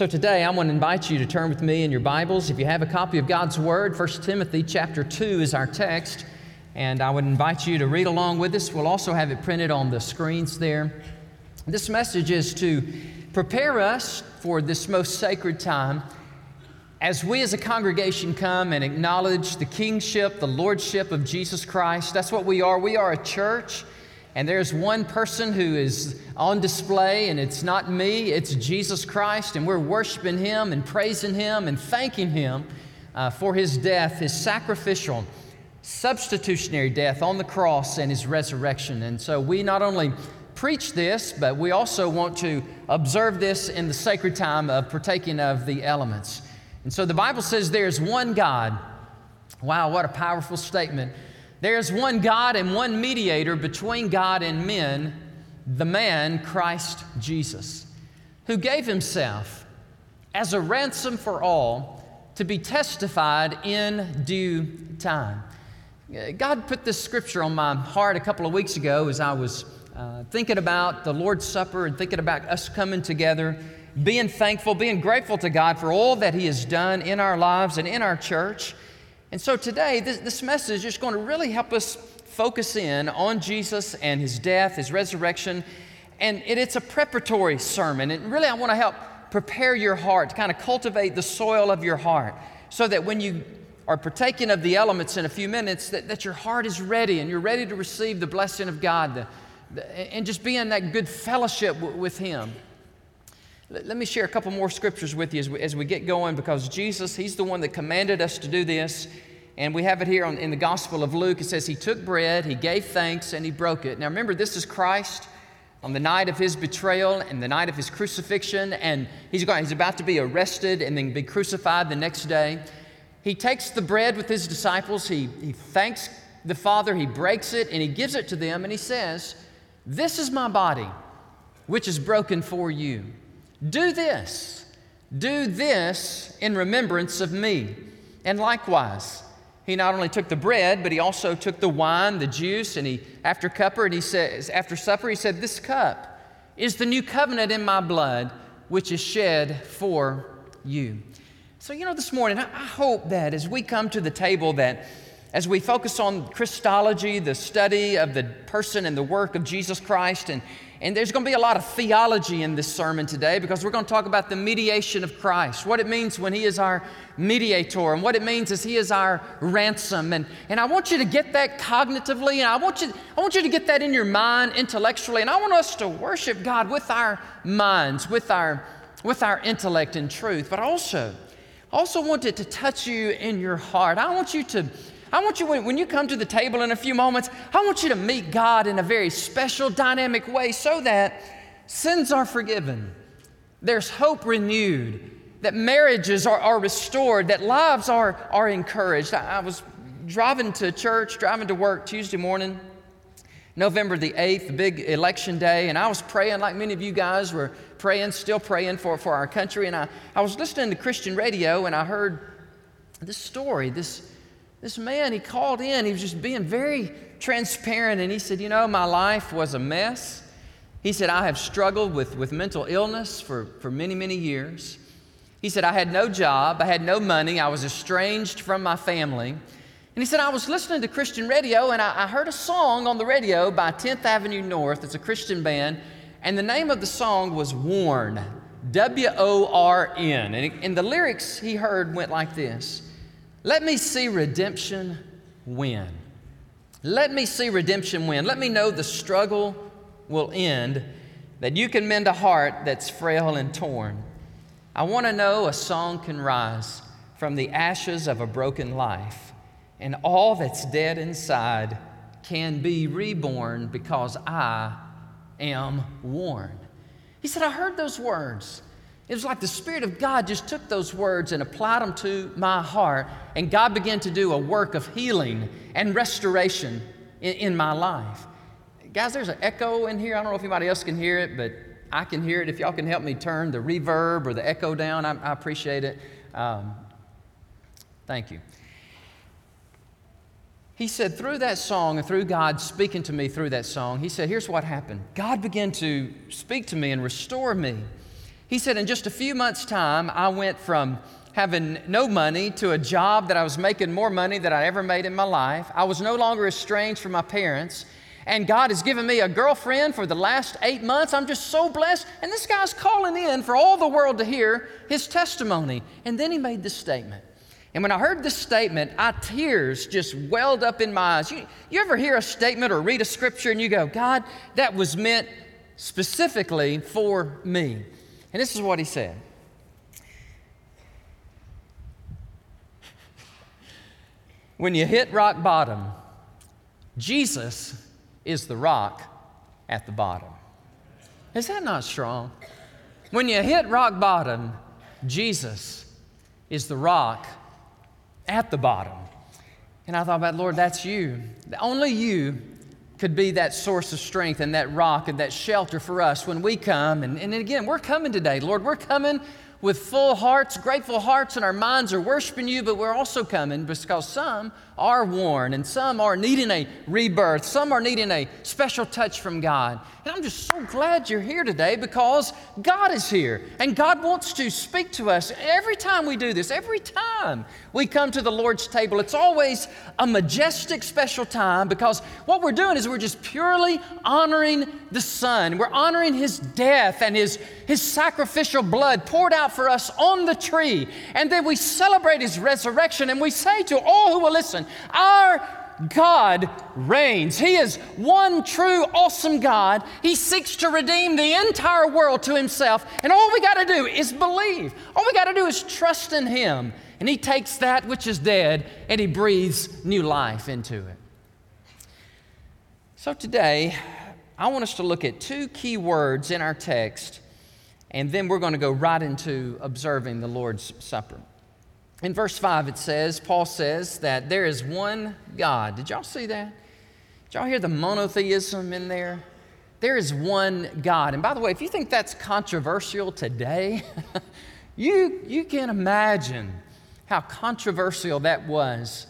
So today I want to invite you to turn with me in your Bibles. If you have a copy of God's Word, 1 Timothy chapter 2 is our text, and I would invite you to read along with us. We'll also have it printed on the screens there. This message is to prepare us for this most sacred time as we as a congregation come and acknowledge the kingship, the lordship of Jesus Christ. That's what we are. We are a church. And there's one person who is on display, and it's not me, it's Jesus Christ. And we're worshiping Him and praising Him and thanking Him uh, for His death, His sacrificial, substitutionary death on the cross and His resurrection. And so we not only preach this, but we also want to observe this in the sacred time of partaking of the elements. And so the Bible says there's one God. Wow, what a powerful statement. There's one God and one mediator between God and men, the man Christ Jesus, who gave himself as a ransom for all to be testified in due time. God put this scripture on my heart a couple of weeks ago as I was uh, thinking about the Lord's Supper and thinking about us coming together, being thankful, being grateful to God for all that He has done in our lives and in our church. And so today, this, this message is going to really help us focus in on Jesus and his death, his resurrection. And it, it's a preparatory sermon. And really, I want to help prepare your heart, to kind of cultivate the soil of your heart, so that when you are partaking of the elements in a few minutes, that, that your heart is ready and you're ready to receive the blessing of God the, the, and just be in that good fellowship w- with Him. Let me share a couple more scriptures with you as we, as we, get going because Jesus, He's the one that commanded us to do this. And we have it here on, in the Gospel of Luke. It says, He took bread, He gave thanks, and He broke it. Now remember, this is Christ on the night of His betrayal and the night of His crucifixion. And He's, going, he's about to be arrested and then be crucified the next day. He takes the bread with His disciples, He, he thanks the Father, He breaks it, and He gives it to them, and He says, This is my body, which is broken for you. Do this. Do this in remembrance of me. And likewise, he not only took the bread, but he also took the wine, the juice, and he, after supper, and he says, after supper, he said, This cup is the new covenant in my blood, which is shed for you. So, you know, this morning, I hope that as we come to the table, that as we focus on Christology, the study of the person and the work of Jesus Christ, and and there's going to be a lot of theology in this sermon today because we're going to talk about the mediation of Christ, what it means when He is our mediator, and what it means is He is our ransom. And, and I want you to get that cognitively, and I want, you, I want you to get that in your mind intellectually, and I want us to worship God with our minds, with our, with our intellect and truth, but also, also want it to touch you in your heart. I want you to I want you, when you come to the table in a few moments, I want you to meet God in a very special, dynamic way so that sins are forgiven, there's hope renewed, that marriages are, are restored, that lives are, are encouraged. I, I was driving to church, driving to work Tuesday morning, November the 8th, the big election day, and I was praying like many of you guys were praying, still praying for, for our country. And I, I was listening to Christian radio and I heard this story, this this man, he called in, he was just being very transparent, and he said, You know, my life was a mess. He said, I have struggled with, with mental illness for, for many, many years. He said, I had no job, I had no money, I was estranged from my family. And he said, I was listening to Christian radio, and I, I heard a song on the radio by 10th Avenue North. It's a Christian band, and the name of the song was Worn, W O R N. And, and the lyrics he heard went like this. Let me see redemption win. Let me see redemption win. Let me know the struggle will end, that you can mend a heart that's frail and torn. I want to know a song can rise from the ashes of a broken life, and all that's dead inside can be reborn because I am worn. He said, I heard those words. It was like the Spirit of God just took those words and applied them to my heart, and God began to do a work of healing and restoration in, in my life. Guys, there's an echo in here. I don't know if anybody else can hear it, but I can hear it. If y'all can help me turn the reverb or the echo down, I, I appreciate it. Um, thank you. He said, through that song and through God speaking to me through that song, he said, here's what happened. God began to speak to me and restore me He said, In just a few months' time, I went from having no money to a job that I was making more money than I ever made in my life. I was no longer estranged from my parents. And God has given me a girlfriend for the last eight months. I'm just so blessed. And this guy's calling in for all the world to hear his testimony. And then he made this statement. And when I heard this statement, I tears just welled up in my eyes. You, you ever hear a statement or read a scripture and you go, God, that was meant specifically for me? And this is what he said. When you hit rock bottom, Jesus is the rock at the bottom. Is that not strong? When you hit rock bottom, Jesus is the rock at the bottom. And I thought about, Lord, that's you. Only you could be that source of strength and that rock and that shelter for us when we come. And, and again, we're coming today, Lord. We're coming with full hearts, grateful hearts, and our minds are worshiping you, but we're also coming because some are worn and some are needing a rebirth, some are needing a special touch from God. And I'm just so glad you're here today because God is here and God wants to speak to us every time we do this, every time we come to the Lord's table. It's always a majestic, special time because what we're doing is we're just purely honoring the Son. We're honoring His death and His, his sacrificial blood poured out for us on the tree. And then we celebrate His resurrection and we say to all who will listen, Our God reigns. He is one true, awesome God. He seeks to redeem the entire world to Himself. And all we got to do is believe. All we got to do is trust in Him. And He takes that which is dead and He breathes new life into it. So today, I want us to look at two key words in our text, and then we're going to go right into observing the Lord's Supper. In verse 5, it says, Paul says that there is one God. Did y'all see that? Did y'all hear the monotheism in there? There is one God. And by the way, if you think that's controversial today, you, you can imagine how controversial that was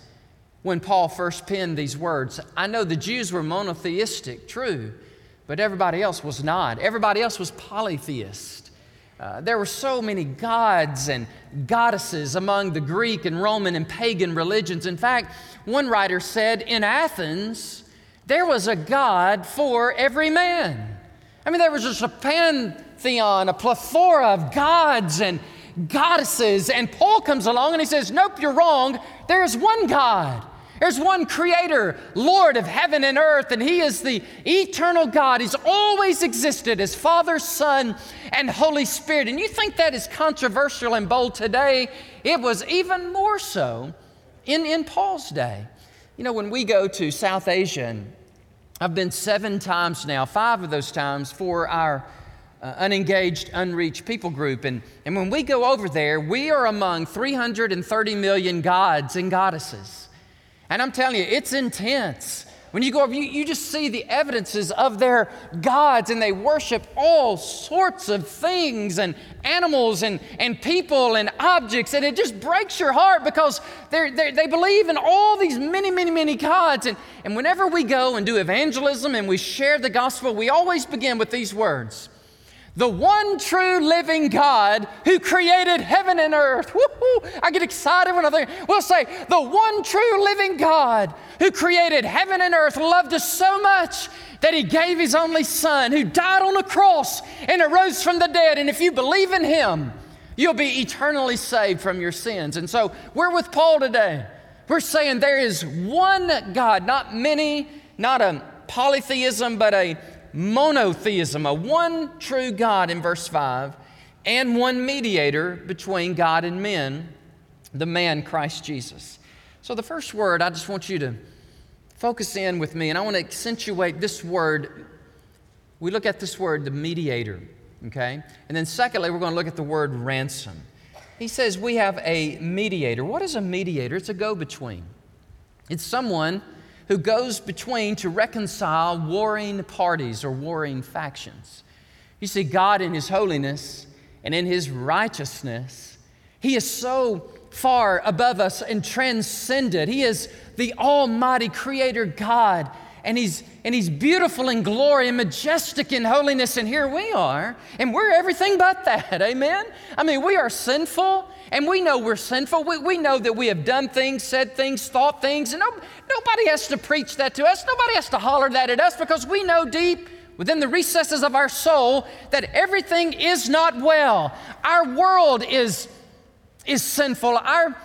when Paul first penned these words. I know the Jews were monotheistic, true, but everybody else was not. Everybody else was polytheist. Uh, there were so many gods and goddesses among the Greek and Roman and pagan religions. In fact, one writer said in Athens, there was a god for every man. I mean, there was just a pantheon, a plethora of gods and goddesses. And Paul comes along and he says, Nope, you're wrong. There's one God. There's one creator, Lord of heaven and earth, and He is the eternal God. He's always existed as Father, Son, and Holy Spirit. And you think that is controversial and bold today? It was even more so in, in Paul's day. You know, when we go to South Asia, and I've been seven times now, five of those times for our uh, unengaged, unreached people group. And, and when we go over there, we are among 330 million gods and goddesses. And I'm telling you, it's intense. When you go you, you just see the evidences of their gods, and they worship all sorts of things and animals and, and people and objects, and it just breaks your heart because they're, they believe in all these many, many, many gods. And, and whenever we go and do evangelism and we share the gospel, we always begin with these words the one true living God who created heaven and earth. Woo-hoo. I get excited when I think, we'll say, the one true living God who created heaven and earth loved us so much that he gave his only son who died on a cross and arose from the dead. And if you believe in him, you'll be eternally saved from your sins. And so we're with Paul today. We're saying there is one God, not many, not a polytheism, but a monotheism, a one true God in verse 5, and one mediator between God and men, the man Christ Jesus. So, the first word, I just want you to focus in with me, and I want to accentuate this word. We look at this word, the mediator, okay? And then, secondly, we're going to look at the word ransom. He says we have a mediator. What is a mediator? It's a go between, it's someone who goes between to reconcile warring parties or warring factions. You see, God in His holiness and in His righteousness, He is so far above us and transcended. He is the Almighty Creator God. And he's and he's beautiful in glory and majestic in holiness and here we are and we're everything but that amen? I mean we are sinful and we know we're sinful. We, we know that we have done things said things thought things and no, nobody has to preach that to us. Nobody has to holler that at us because we know deep within the recesses of our soul that everything is not well. Our world is is sinful. Our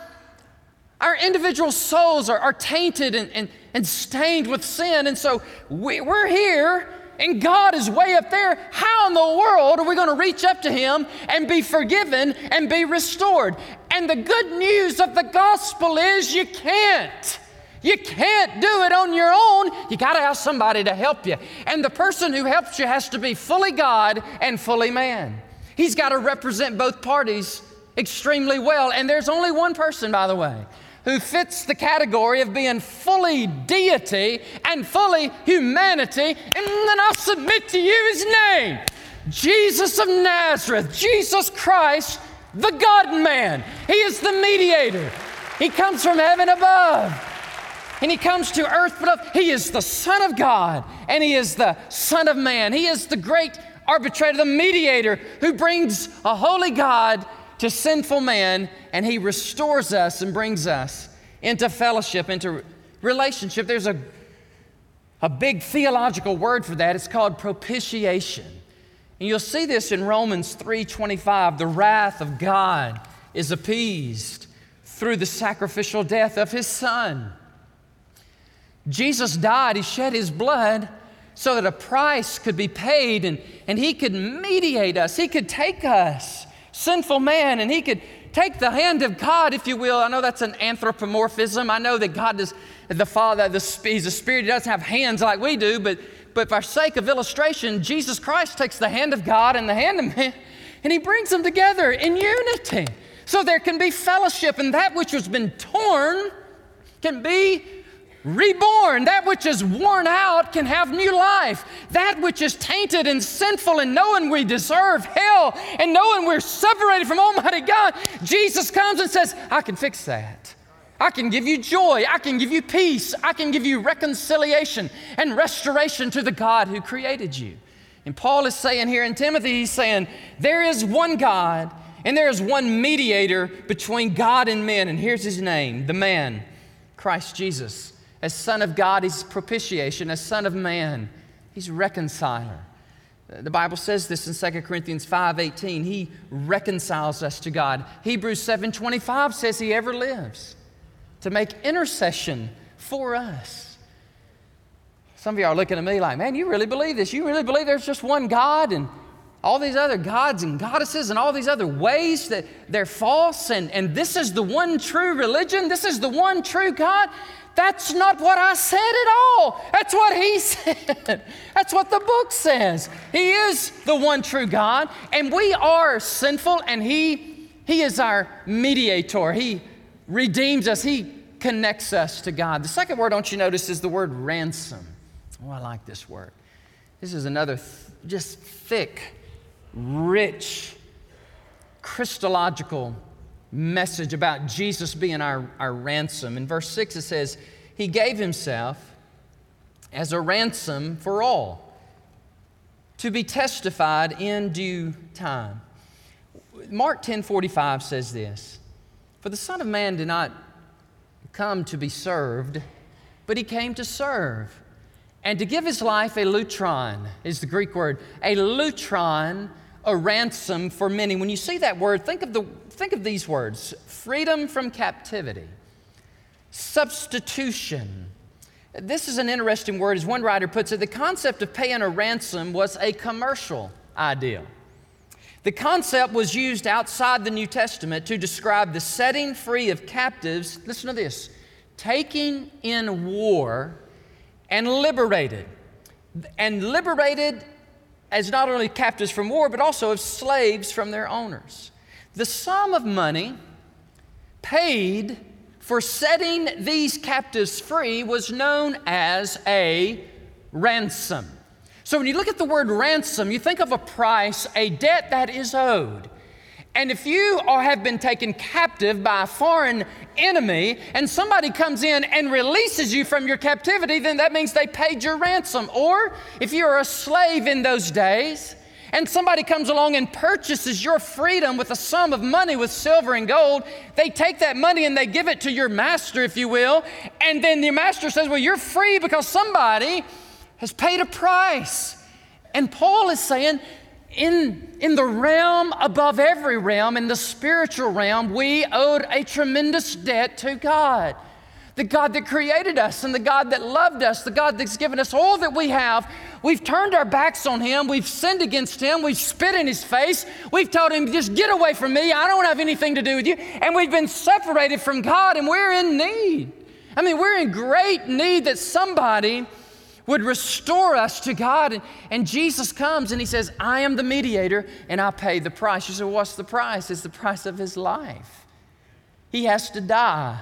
our individual souls are, are tainted and, and, and stained with sin. And so we, we're here and God is way up there. How in the world are we going to reach up to Him and be forgiven and be restored? And the good news of the gospel is you can't. You can't do it on your own. You got to have somebody to help you. And the person who helps you has to be fully God and fully man. He's got to represent both parties extremely well. And there's only one person, by the way, who fits the category of being fully deity and fully humanity. And then I'll submit to you his name Jesus of Nazareth, Jesus Christ, the God man. He is the mediator. He comes from heaven above and he comes to earth below. He is the Son of God and he is the Son of man. He is the great arbitrator, the mediator who brings a holy God to sinful man, and he restores us and brings us into fellowship, into relationship. There's a, a big theological word for that. It's called propitiation. And you'll see this in Romans 3:25. The wrath of God is appeased through the sacrificial death of his son. Jesus died, he shed his blood so that a price could be paid and, and he could mediate us. He could take us sinful man, and he could take the hand of God, if you will. I know that's an anthropomorphism. I know that God is the Father, the, He's a spirit. He doesn't have hands like we do, but, but for sake of illustration, Jesus Christ takes the hand of God and the hand of man, and he brings them together in unity. So there can be fellowship, and that which has been torn can be reborn. That which is worn out can have new life. That which is tainted and sinful and knowing we deserve hell and knowing we're separated from Almighty God, Jesus comes and says, I can fix that. I can give you joy. I can give you peace. I can give you reconciliation and restoration to the God who created you. And Paul is saying here in Timothy, he's saying, There is one God and there is one mediator between God and men. And here's his name, the man, Christ Jesus. As Son of God, He's propitiation. As Son of Man, He's reconciler. The Bible says this in 2 Corinthians 5:18. He reconciles us to God. Hebrews 7:25 says he ever lives to make intercession for us. Some of you are looking at me like, man, you really believe this? You really believe there's just one God and all these other gods and goddesses and all these other ways that they're false and, and this is the one true religion? This is the one true God? That's not what I said at all. That's what he said. That's what the book says. He is the one true God, and we are sinful, and he, he is our mediator. He redeems us, He connects us to God. The second word, don't you notice, is the word ransom. Oh, I like this word. This is another th- just thick, rich, Christological message about Jesus being our, our ransom. In verse 6, it says, He gave Himself as a ransom for all to be testified in due time. Mark 10:45 says this, "For the Son of Man did not come to be served, but he came to serve and to give his life a lutron is the Greek word, a lutron, a ransom for many. When you see that word, think of the think of these words freedom from captivity, substitution. This is an interesting word, as one writer puts it. The concept of paying a ransom was a commercial idea. The concept was used outside the New Testament to describe the setting free of captives, listen to this, taking in war and liberated. And liberated as not only captives from war, but also as slaves from their owners. The sum of money paid for setting these captives free was known as a ransom. So when you look at the word ransom, you think of a price, a debt that is owed. And if you are, have been taken captive by a foreign enemy and somebody comes in and releases you from your captivity, then that means they paid your ransom. Or if you're a slave in those days, and somebody comes along and purchases your freedom with a sum of money with silver and gold, they take that money and they give it to your master, if you will, and then the master says, Well, you're free because somebody has paid a price. And Paul is saying, in, in the realm above every realm, in the spiritual realm, we owed a tremendous debt to God the God that created us and the God that loved us, the God that's given us all that we have. We've turned our backs on Him. We've sinned against Him. We've spit in His face. We've told Him, just get away from me. I don't have anything to do with you. And we've been separated from God and we're in need. I mean, we're in great need that somebody would restore us to God. And, and, Jesus comes and he says, I am the mediator and I pay the price. You say, What's the price? It's the price of his life. He has to die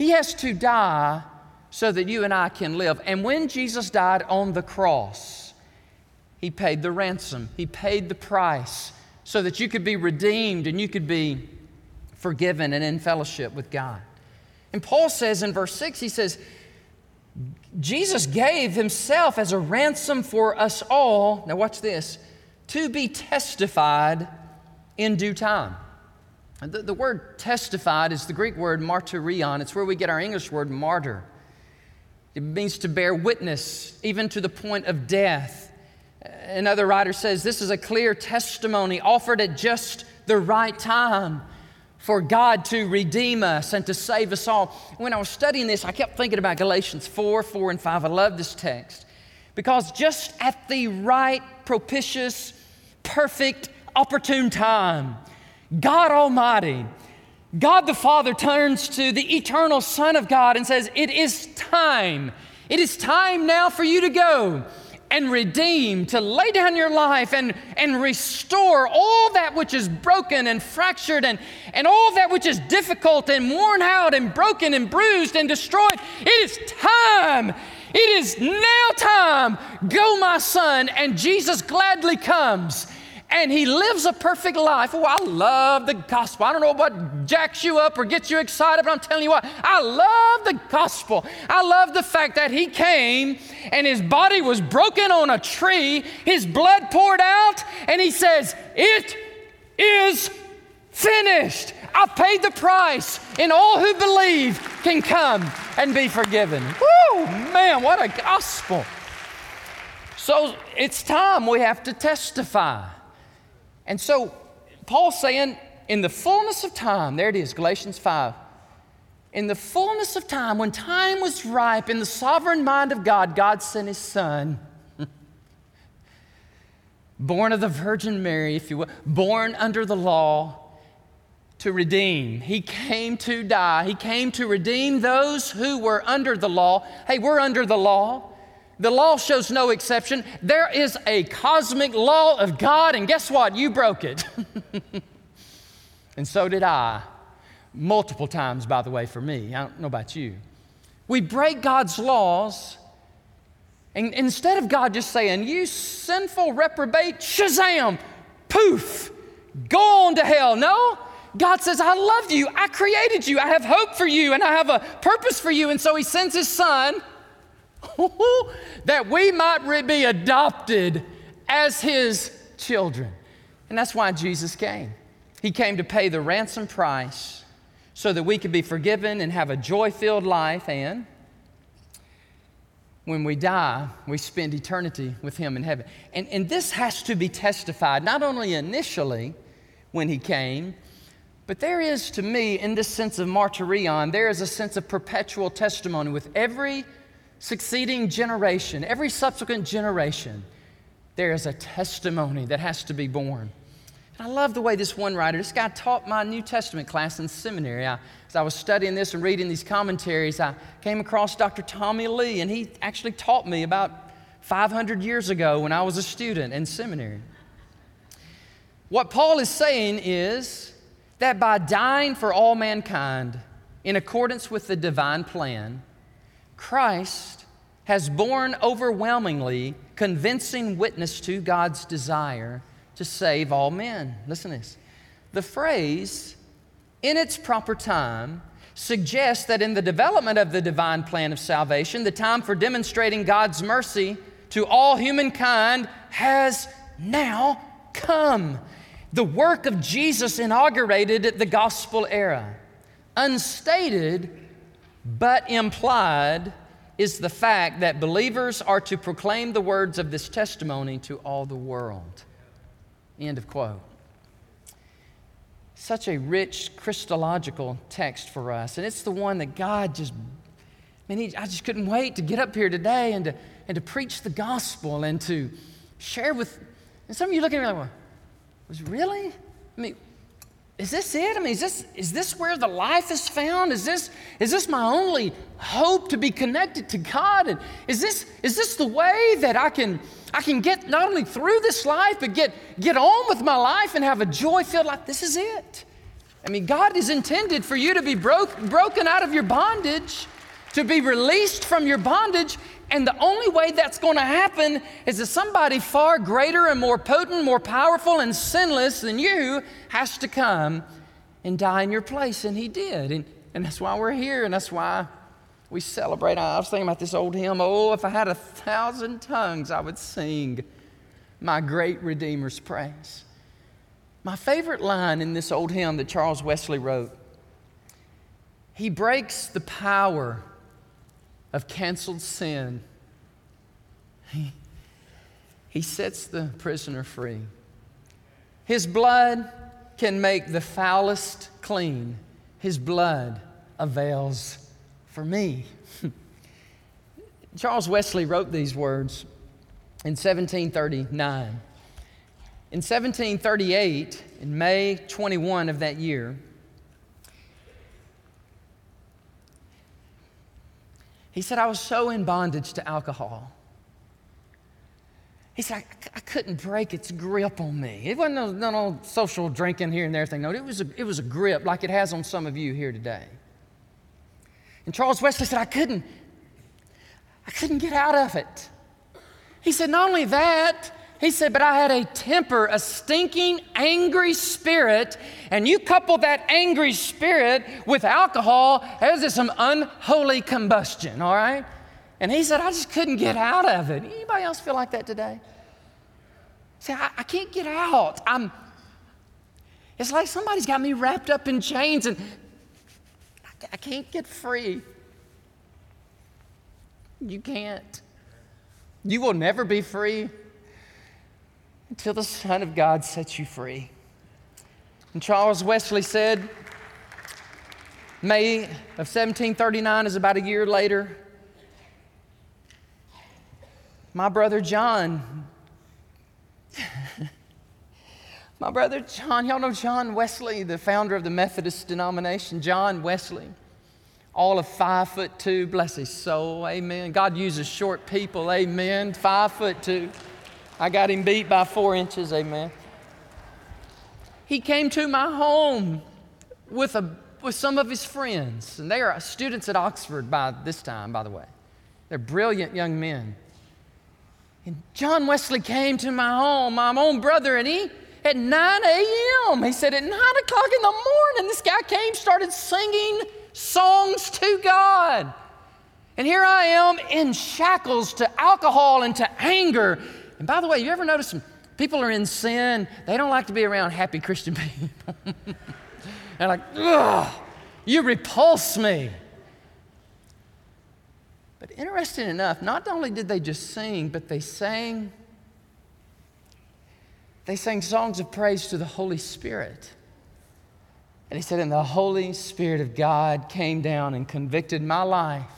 he has to die so that you and I can live. And when Jesus died on the cross, He paid the ransom, He paid the price so that you could be redeemed and you could be forgiven and in fellowship with God. And Paul says in verse 6, he says, Jesus gave himself as a ransom for us all. Now, watch this to be testified in due time. The, the word testified is the Greek word martyrion. It's where we get our English word martyr. It means to bear witness, even to the point of death. Another writer says this is a clear testimony offered at just the right time for God to redeem us and to save us all. When I was studying this, I kept thinking about Galatians 4 4 and 5. I love this text because just at the right, propitious, perfect, opportune time, God Almighty, God the Father turns to the eternal Son of God and says, It is time. It is time now for you to go and redeem, to lay down your life and, and restore all that which is broken and fractured and, and all that which is difficult and worn out and broken and bruised and destroyed. It is time. It is now time. Go, my son. And Jesus gladly comes and he lives a perfect life. Oh, I love the gospel. I don't know what jacks you up or gets you excited, but I'm telling you what, I love the gospel. I love the fact that he came and his body was broken on a tree, his blood poured out, and he says, It is finished. I've paid the price, and all who believe can come and be forgiven. Woo, man, what a gospel. So it's time we have to testify. And so Paul's saying, in the fullness of time, there it is, Galatians 5. In the fullness of time, when time was ripe, in the sovereign mind of God, God sent his son, born of the Virgin Mary, if you will, born under the law, to redeem. He came to die. He came to redeem those who were under the law. Hey, we're under the law. The law shows no exception. There is a cosmic law of God, and guess what? You broke it. and so did I. Multiple times, by the way, for me. I don't know about you. We break God's laws, and instead of God just saying, You sinful reprobate, shazam, poof, go on to hell. No, God says, I love you. I created you. I have hope for you, and I have a purpose for you. And so He sends His Son that we might be adopted as his children. And that's why Jesus came. He came to pay the ransom price so that we could be forgiven and have a joy filled life. And when we die, we spend eternity with him in heaven. And, and this has to be testified, not only initially when he came, but there is to me, in this sense of martyrion, there is a sense of perpetual testimony with every succeeding generation, every subsequent generation, there is a testimony that has to be born. And I love the way this one writer, this guy taught my New Testament class in seminary. I, as I was studying this and reading these commentaries, I came across Dr. Tommy Lea, and he actually taught me about 500 years ago when I was a student in seminary. What Paul is saying is that by dying for all mankind in accordance with the divine plan, Christ has borne overwhelmingly convincing witness to God's desire to save all men. Listen to this. The phrase, in its proper time, suggests that in the development of the divine plan of salvation, the time for demonstrating God's mercy to all humankind has now come. The work of Jesus inaugurated the gospel era. Unstated but implied is the fact that believers are to proclaim the words of this testimony to all the world. End of quote. Such a rich Christological text for us. And it's the one that God just, man, he, I just couldn't wait to get up here today and to, and to preach the gospel and to share with. And some of you looking at me like, well, was really? I mean, is this it? I mean, is this, is this where the life is found? Is this, is this my only hope to be connected to God? And is this, is this the way that I can, I can get not only through this life, but get, get on with my life and have a joy filled life? This is it. I mean, God is intended for you to be broke, broken out of your bondage, to be released from your bondage, and the only way that's going to happen is that somebody far greater and more potent, more powerful, and sinless than you has to come and die in your place. And he did. And, and that's why we're here. And that's why we celebrate. I was thinking about this old hymn Oh, if I had a thousand tongues, I would sing my great Redeemer's praise. My favorite line in this old hymn that Charles Wesley wrote he breaks the power of canceled sin. He, he sets the prisoner free. His blood can make the foulest clean. His blood avails for me. Charles Wesley wrote these words in 1739. In 1738, in May 21 of that year, He said, I was so in bondage to alcohol. He said, I, I couldn't break its grip on me. It wasn't no, no, no, social drinking here and there thing. No, it was, a, it was a grip like it has on some of you here today. And Charles Wesley said, I couldn't, I couldn't get out of it. He said, not only that, he said, But I had a temper, a stinking, angry spirit, and you couple that angry spirit with alcohol, there's some unholy combustion, all right? And he said, I just couldn't get out of it. Anybody else feel like that today? See, I, I can't get out. I'm, it's like somebody's got me wrapped up in chains and I, I can't get free. You can't. You will never be free until the Son of God sets you free. And Charles Wesley said, May of 1739 is about a year later. My brother John, my brother John, y'all know John Wesley, the founder of the Methodist denomination, John Wesley, all of five foot two, bless his soul, amen. God uses short people, amen, five foot two. I got him beat by four inches, amen. He came to my home with, a, with some of his friends, and they are students at Oxford by this time, by the way. They're brilliant young men. And John Wesley came to my home, my own brother, and he, at 9 a.m., he said, at 9 o'clock in the morning, this guy came, started singing songs to God. And here I am in shackles to alcohol and to anger and by the way, you ever notice people are in sin, they don't like to be around happy Christian people. They're like, ugh, you repulse me. But interesting enough, not only did they just sing, but they sang they sang songs of praise to the Holy Spirit. And he said, And the Holy Spirit of God came down and convicted my life.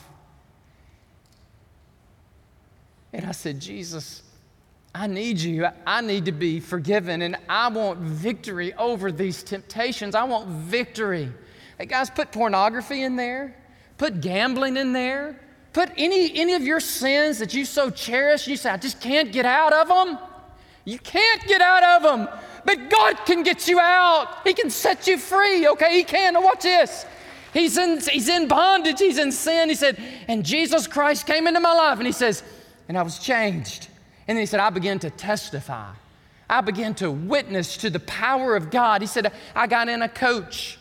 And I said, Jesus, I need you. I need to be forgiven, and I want victory over these temptations. I want victory. Hey, guys, put pornography in there, put gambling in there, put any, any of your sins that you so cherish, you say, I just can't get out of them. You can't get out of them, but God can get you out. He can set you free, okay? He can. Now, watch this. He's in, he's in bondage, he's in sin. He said, and Jesus Christ came into my life, and he says, and I was changed. And then he said, I began to testify. I began to witness to the power of God. He said, I got in a coach.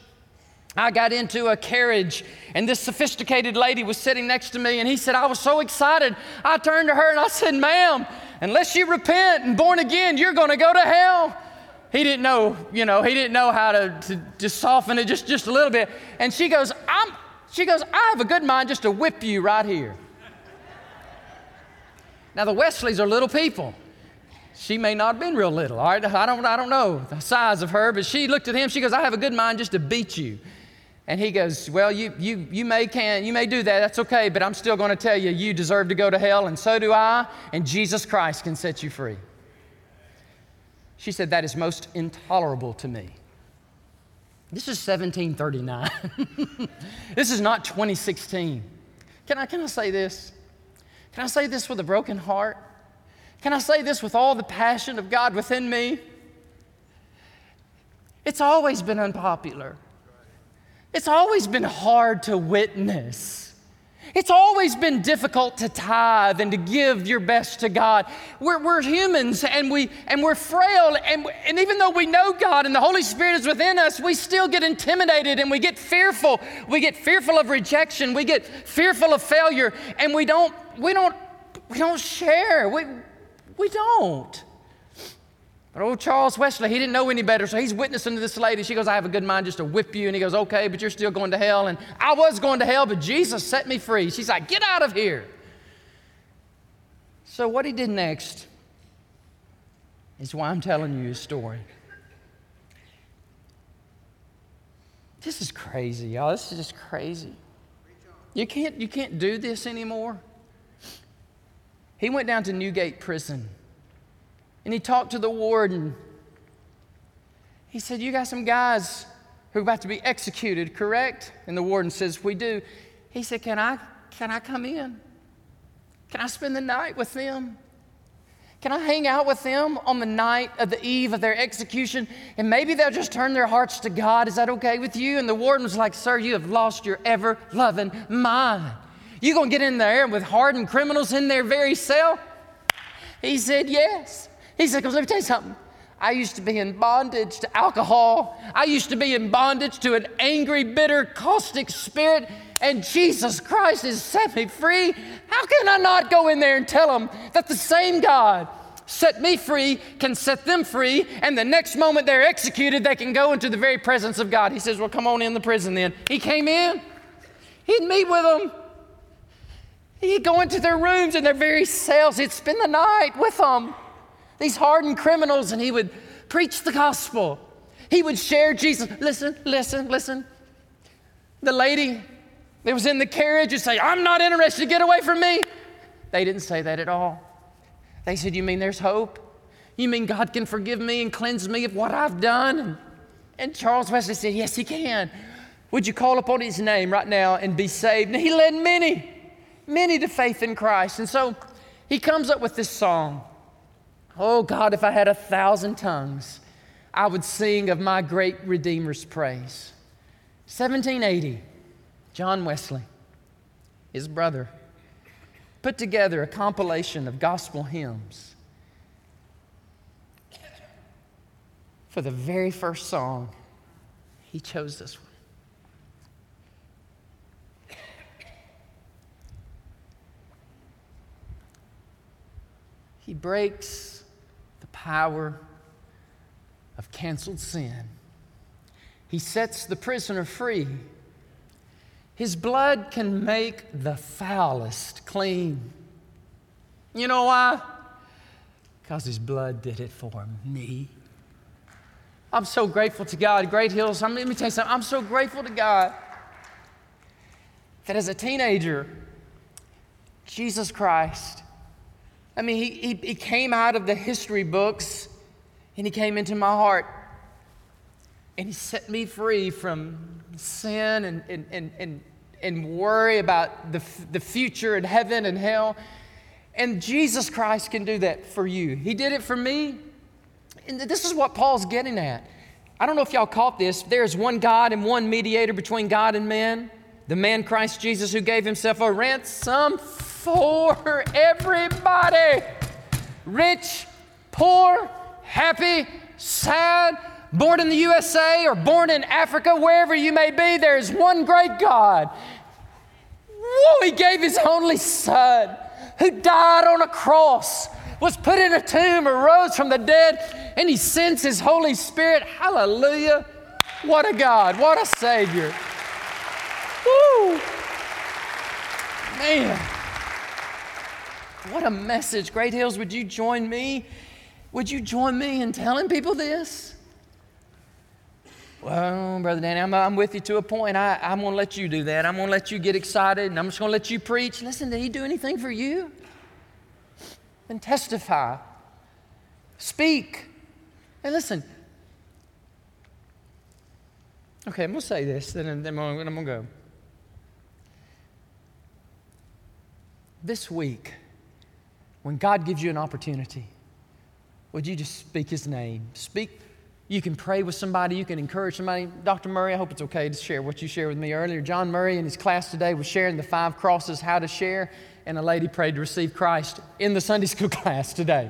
I got into a carriage, and this sophisticated lady was sitting next to me, and he said, I was so excited. I turned to her and I said, Ma'am, unless you repent and born again, you're going to go to hell. He didn't know, you know, he didn't know how to, to just soften it just, just a little bit. And she goes, I'm, she goes, I have a good mind just to whip you right here. Now, the Wesleys are little people. She may not have been real little, all right? I don't, I don't know the size of her, but she looked at him. She goes, I have a good mind just to beat you. And he goes, Well, you, you, you may can, you may do that, that's okay, but I'm still going to tell you, you deserve to go to hell, and so do I, and Jesus Christ can set you free. She said, That is most intolerable to me. This is 1739. this is not 2016. Can I, can I say this? Can I say this with a broken heart? Can I say this with all the passion of God within me? It's always been unpopular. It's always been hard to witness. It's always been difficult to tithe and to give your best to God. We're, we're humans and, we, and we're frail, and, and even though we know God and the Holy Spirit is within us, we still get intimidated and we get fearful. We get fearful of rejection, we get fearful of failure, and we don't, we don't, we don't share. We, we don't. But old Charles Wesley, he didn't know any better, so he's witnessing to this lady. She goes, I have a good mind just to whip you. And he goes, Okay, but you're still going to hell. And I was going to hell, but Jesus set me free. She's like, Get out of here. So, what he did next is why I'm telling you his story. This is crazy, y'all. This is just crazy. You can't, you can't do this anymore. He went down to Newgate Prison and he talked to the warden. He said, You got some guys who are about to be executed, correct? And the warden says, We do. He said, Can I, can I come in? Can I spend the night with them? Can I hang out with them on the night of the eve of their execution? And maybe they'll just turn their hearts to God. Is that okay with you? And the warden was like, Sir, you have lost your ever loving mind. You gonna get in there with hardened criminals in their very cell? He said, Yes. He said, Because let me tell you something. I used to be in bondage to alcohol. I used to be in bondage to an angry, bitter, caustic spirit. And Jesus Christ has set me free. How can I not go in there and tell them that the same God set me free can set them free, and the next moment they're executed, they can go into the very presence of God? He says, Well, come on in the prison then. He came in, he'd meet with them. He'd go into their rooms and their very cells. He'd spend the night with them these hardened criminals, and he would preach the gospel. He would share Jesus. Listen, listen, listen. The lady that was in the carriage would say, I'm not interested, get away from me. They didn't say that at all. They said, You mean there's hope? You mean God can forgive me and cleanse me of what I've done? And Charles Wesley said, Yes, He can. Would you call upon His name right now and be saved? And He led many, many to faith in Christ. And so He comes up with this song. Oh God, if I had a thousand tongues, I would sing of my great Redeemer's praise. 1780, John Wesley, his brother, put together a compilation of gospel hymns. For the very first song, he chose this one. He breaks power of canceled sin. He sets the prisoner free. His blood can make the foulest clean. You know why? Because his blood did it for me. I'm so grateful to God. Great Hills, let me tell you something. I'm so grateful to God that as a teenager, Jesus Christ I mean, he, he, he came out of the history books and he came into my heart and he set me free from sin and, and, and, and, and worry about the, the future and heaven and hell. And Jesus Christ can do that for you. He did it for me. And this is what Paul's getting at. I don't know if y'all caught this. There's one God and one mediator between God and man, the man Christ Jesus who gave himself a ransom for everybody rich, poor, happy, sad, born in the USA or born in Africa, wherever you may be, there is one great God. Whoa, he gave his only son who died on a cross, was put in a tomb, arose from the dead, and he sends his Holy Spirit. Hallelujah. What a God, what a Savior. Woo! Man, what a message. Great Hills, would you join me? Would you join me in telling people this? Well, Brother Danny, I'm, I'm with you to a point. I, I'm going to let you do that. I'm going to let you get excited, and I'm just going to let you preach. Listen, did he do anything for you? Then testify. Speak. And listen. Okay, I'm going to say this, then, then I'm going to go. This week, when God gives you an opportunity, would you just speak His name? Speak. You can pray with somebody, you can encourage somebody. Dr. Murray, I hope it's okay to share what you shared with me earlier. John Murray in his class today was sharing the five crosses, how to share, and a lady prayed to receive Christ in the Sunday school class today.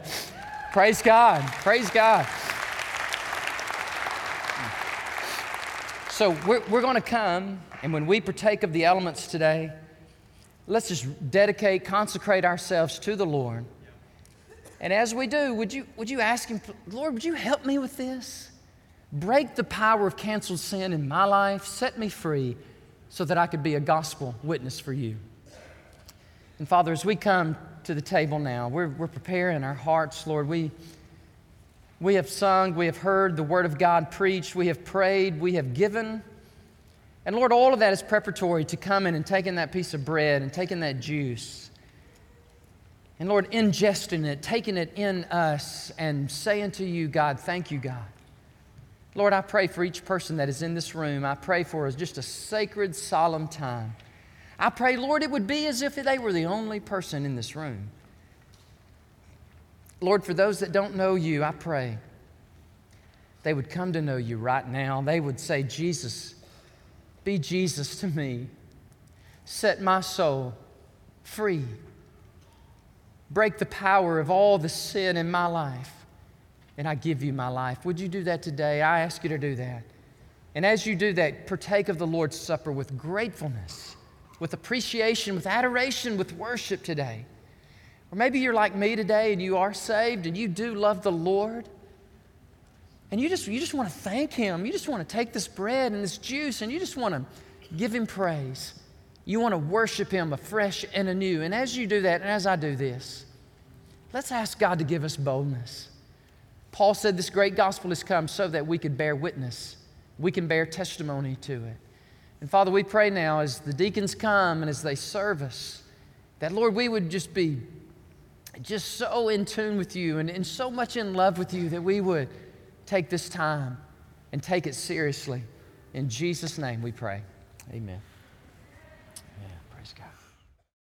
Praise God. Praise God. So we're, we're going to come, and when we partake of the elements today, let's just dedicate, consecrate ourselves to the Lord. And as we do, would you, would you ask Him, Lord, would you help me with this? Break the power of canceled sin in my life, set me free so that I could be a gospel witness for you. And Father, as we come to the table now, we're, we're preparing our hearts, Lord. We, we have sung, we have heard the Word of God preached, we have prayed, we have given. And Lord, all of that is preparatory to coming and taking that piece of bread and taking that juice and Lord, ingesting it, taking it in us, and saying to you, God, thank you, God. Lord, I pray for each person that is in this room. I pray for us just a sacred, solemn time. I pray, Lord, it would be as if they were the only person in this room. Lord, for those that don't know you, I pray they would come to know you right now. They would say, Jesus, be Jesus to me. Set my soul free break the power of all the sin in my life, and I give you my life. Would you do that today? I ask you to do that. And as you do that, partake of the Lord's Supper with gratefulness, with appreciation, with adoration, with worship today. Or maybe you're like me today and you are saved and you do love the Lord. And you just, you just want to thank Him. You just want to take this bread and this juice and you just want to give Him praise. You want to worship Him afresh and anew. And as you do that, and as I do this, let's ask God to give us boldness. Paul said this great gospel has come so that we could bear witness, we can bear testimony to it. And Father, we pray now as the deacons come and as they serve us, that Lord, we would just be just so in tune with you and, and so much in love with you that we would take this time and take it seriously. In Jesus' name we pray. Amen.